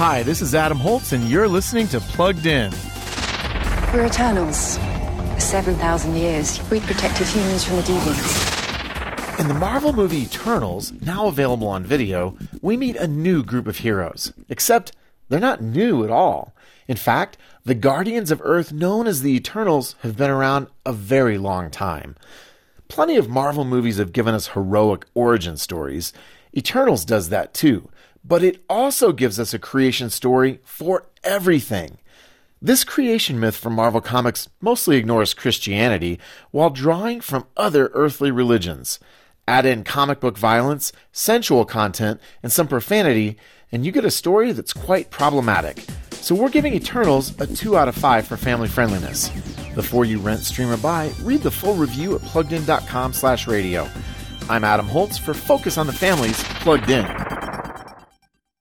Hi, this is Adam Holz, and you're listening to Plugged In. We're Eternals. For 7,000 years, we protected humans from the deviants. In the Marvel movie Eternals, now available on video, we meet a new group of heroes. Except, they're not new at all. In fact, the Guardians of Earth, known as the Eternals, have been around a very long time. Plenty of Marvel movies have given us heroic origin stories. Eternals does that too, but it also gives us a creation story for everything. This creation myth from Marvel Comics mostly ignores Christianity while drawing from other earthly religions. Add in comic book violence, sensual content, and some profanity, and you get a story that's quite problematic. So we're giving Eternals a 2 out of 5 for family friendliness. Before you rent, stream, or buy, read the full review at pluggedin.com slash radio. I'm Adam Holz for Focus on the Family's Plugged In.